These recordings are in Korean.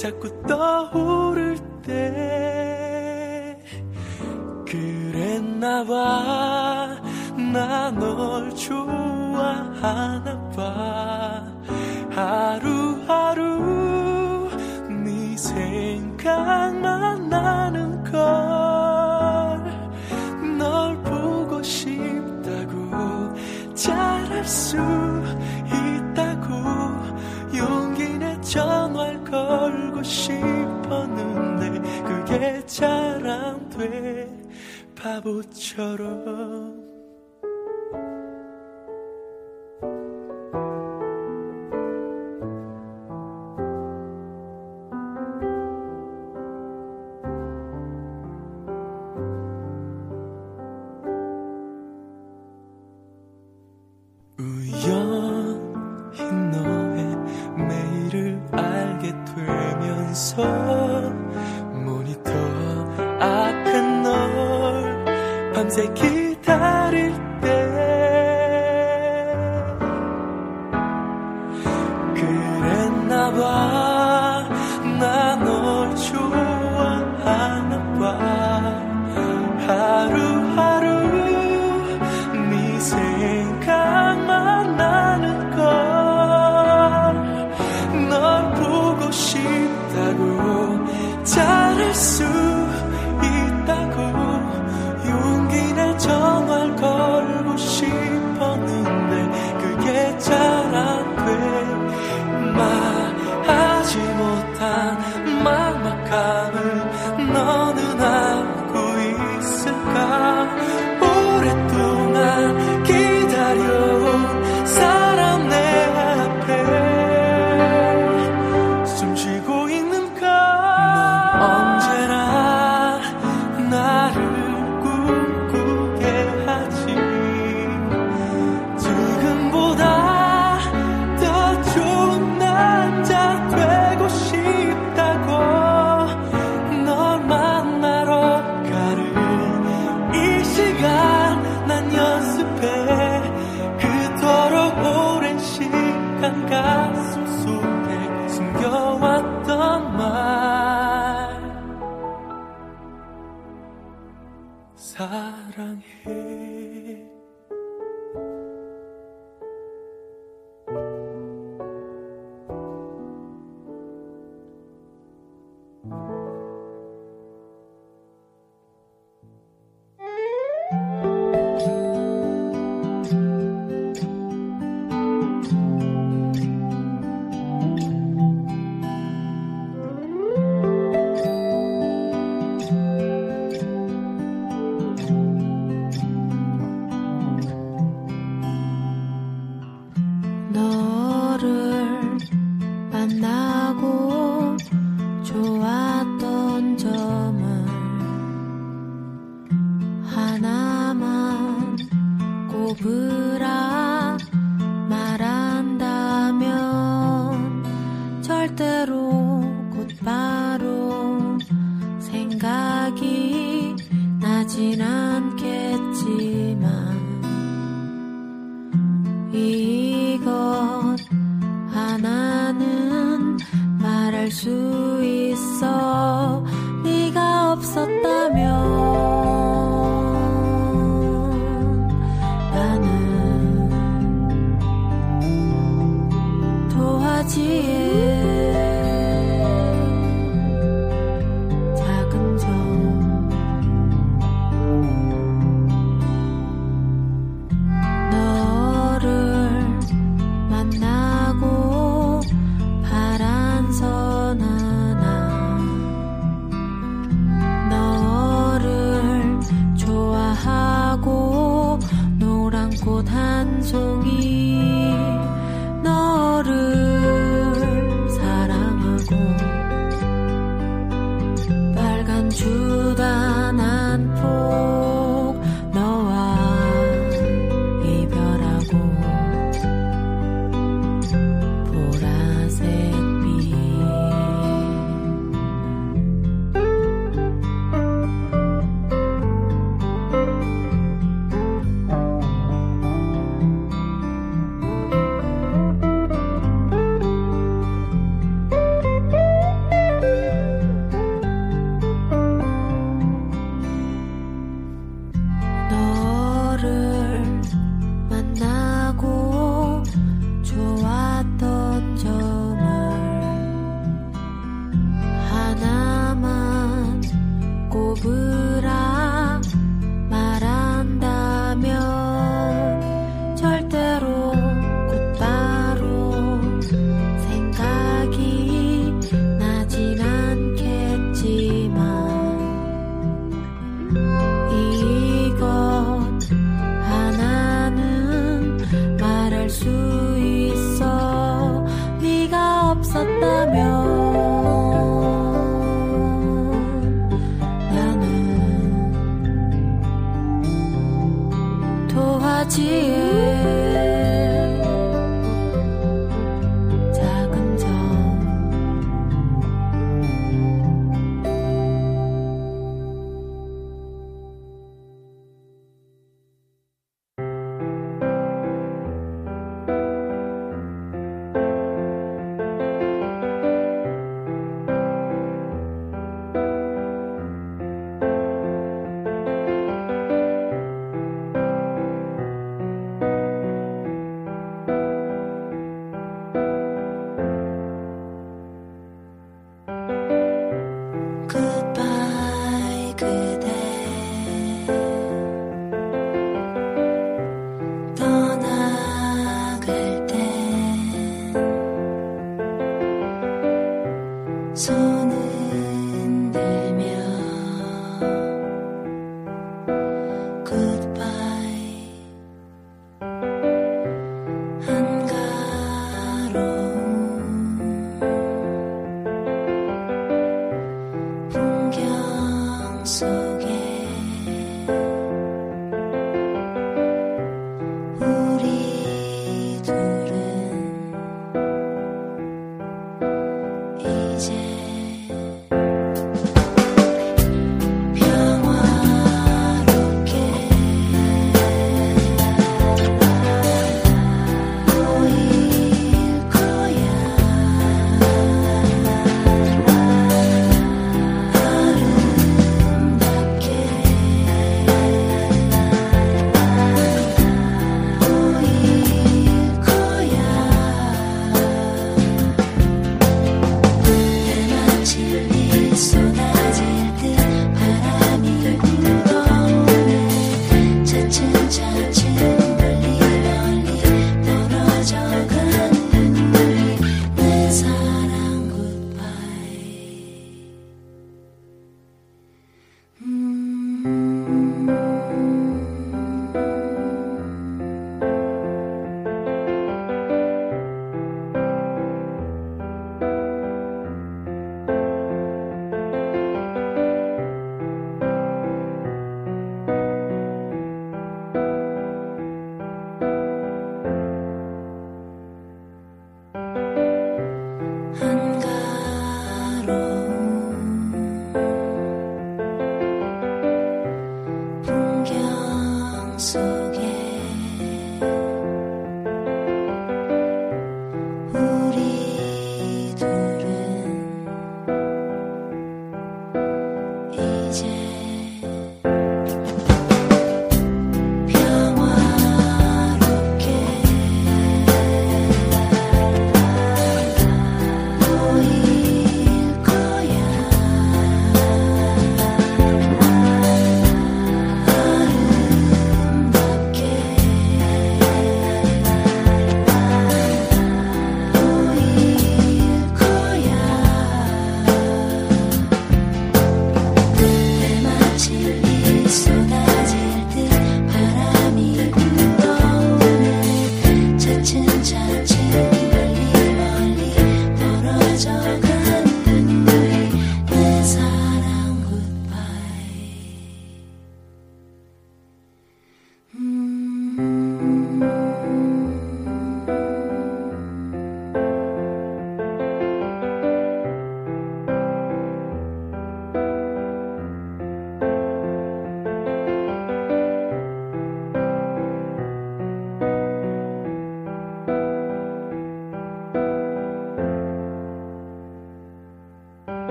자꾸 떠오를 때 그랬나 봐 나 널 좋아하나 봐. 하루하루 네 생각만 나는 걸 널 보고 싶다고 잘할 수 돼 바보처럼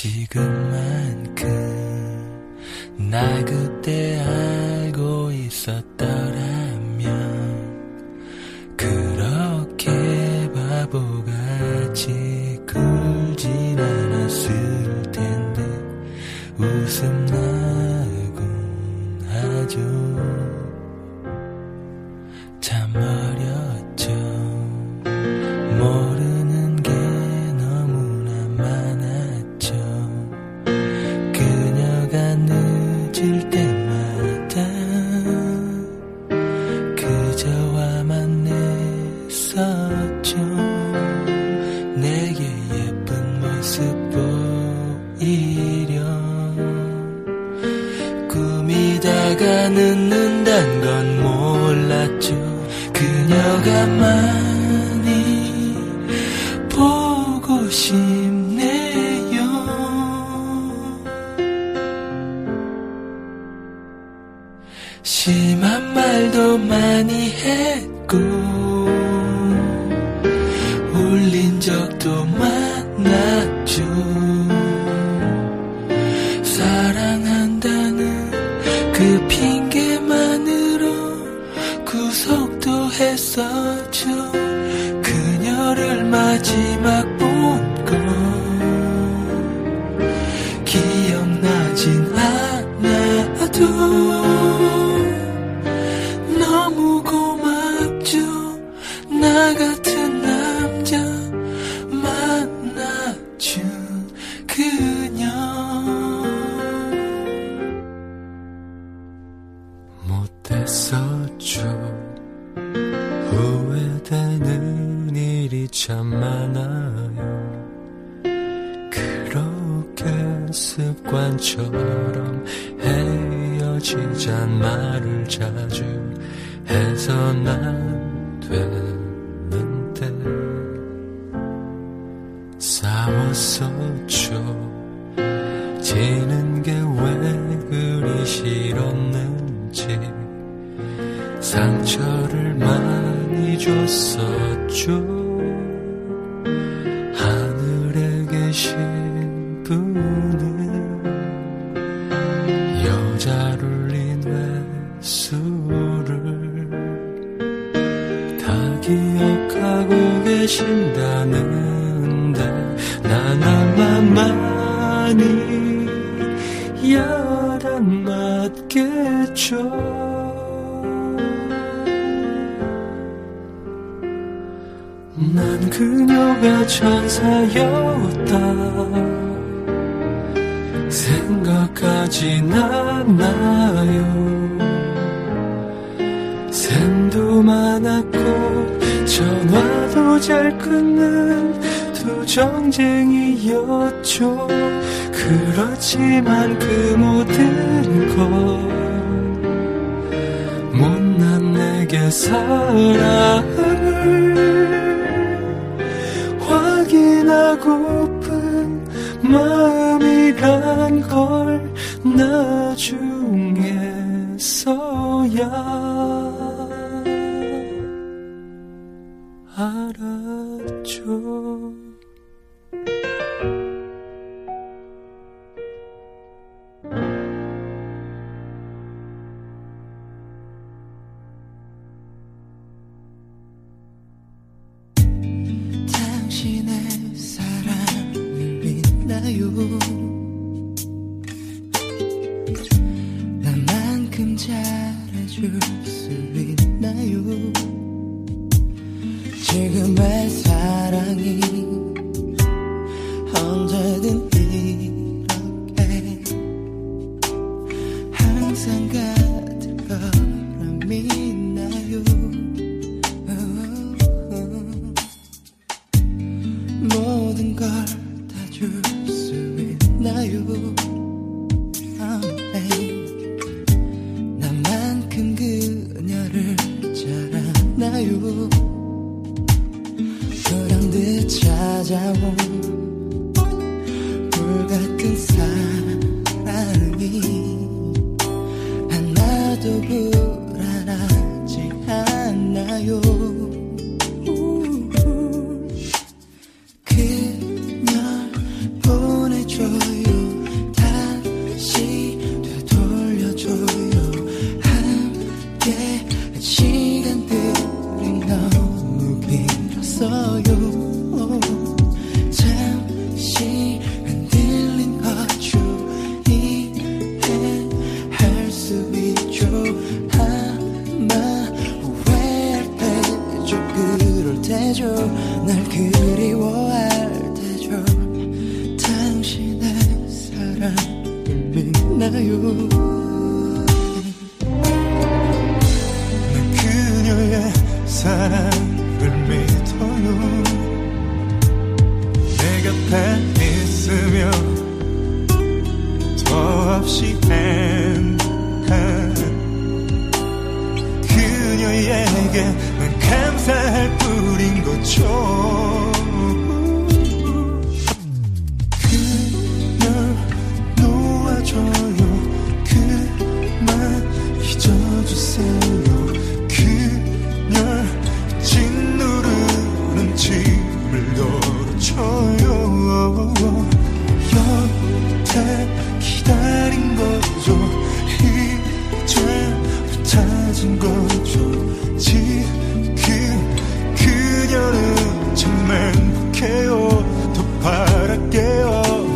지금만큼 나 그때 알고 있었더라. 너무 고맙죠. 나 같은 전쟁이었죠. 그렇지만 그 모든 건 못난 내게 사랑을 확인하고픈 마음이란 걸 나주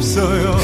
없어요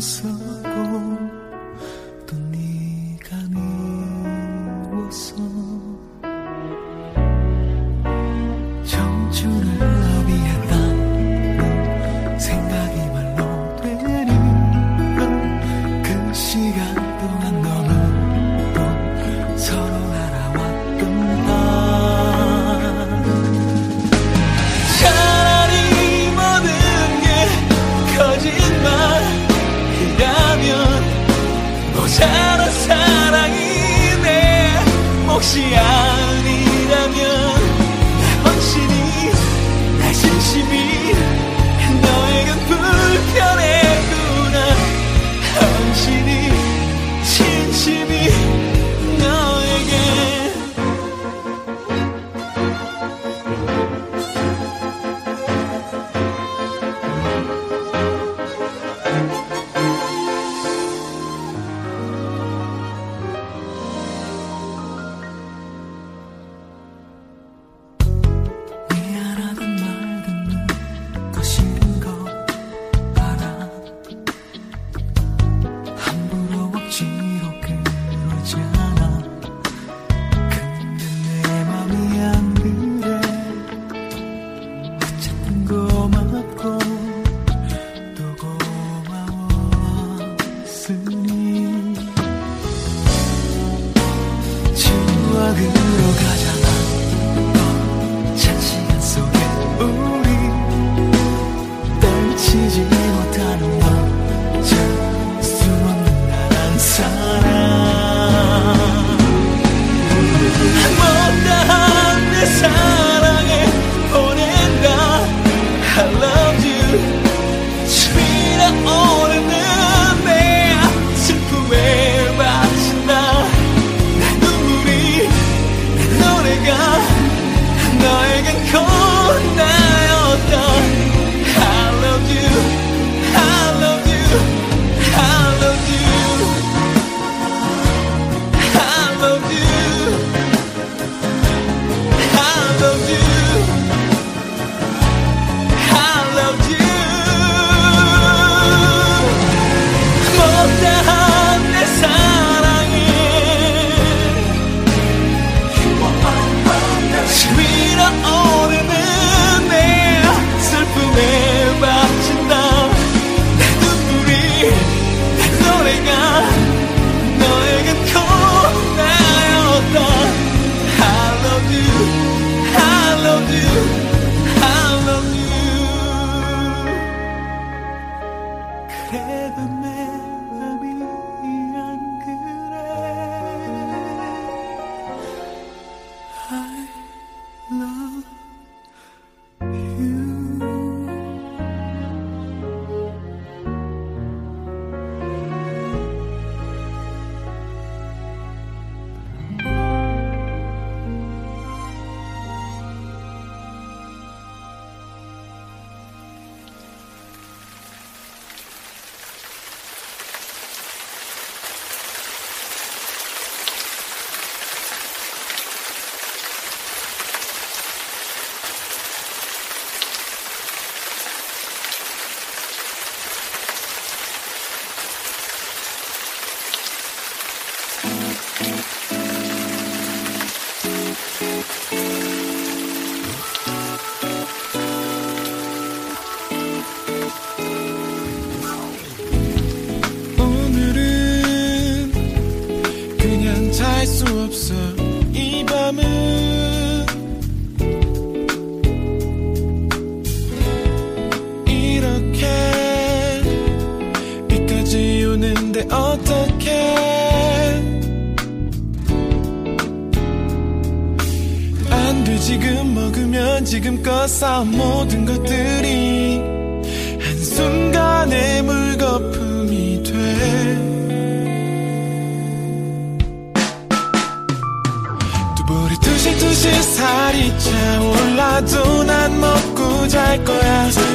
so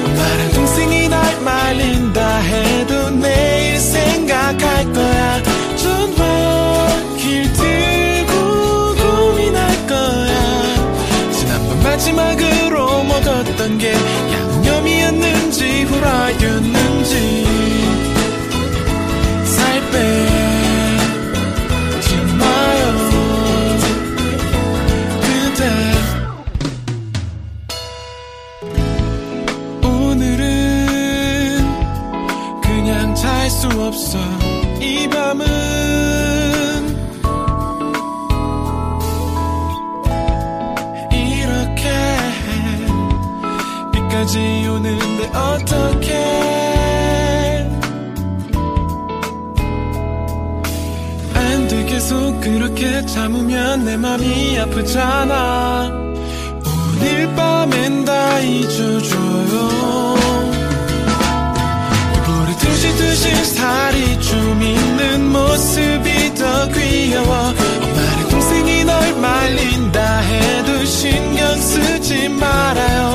엄마랑 동생이 날 말린다 해도 내일 생각할 거야. 전화길 들고 고민할 거야. 지난번 마지막으로 먹었던 게 양념이었는지 후라이였는지. 살 빼 없어. 이 밤은 이렇게 비까지 오는데 어떡해. 안돼 계속 그렇게 참으면 내 맘이 아프잖아. 오늘 밤엔 다 잊어줘요 두시두시 살이 좀 있는 모습이 더 귀여워. 엄마랑 동생이 널 말린다 해도 신경 쓰지 말아요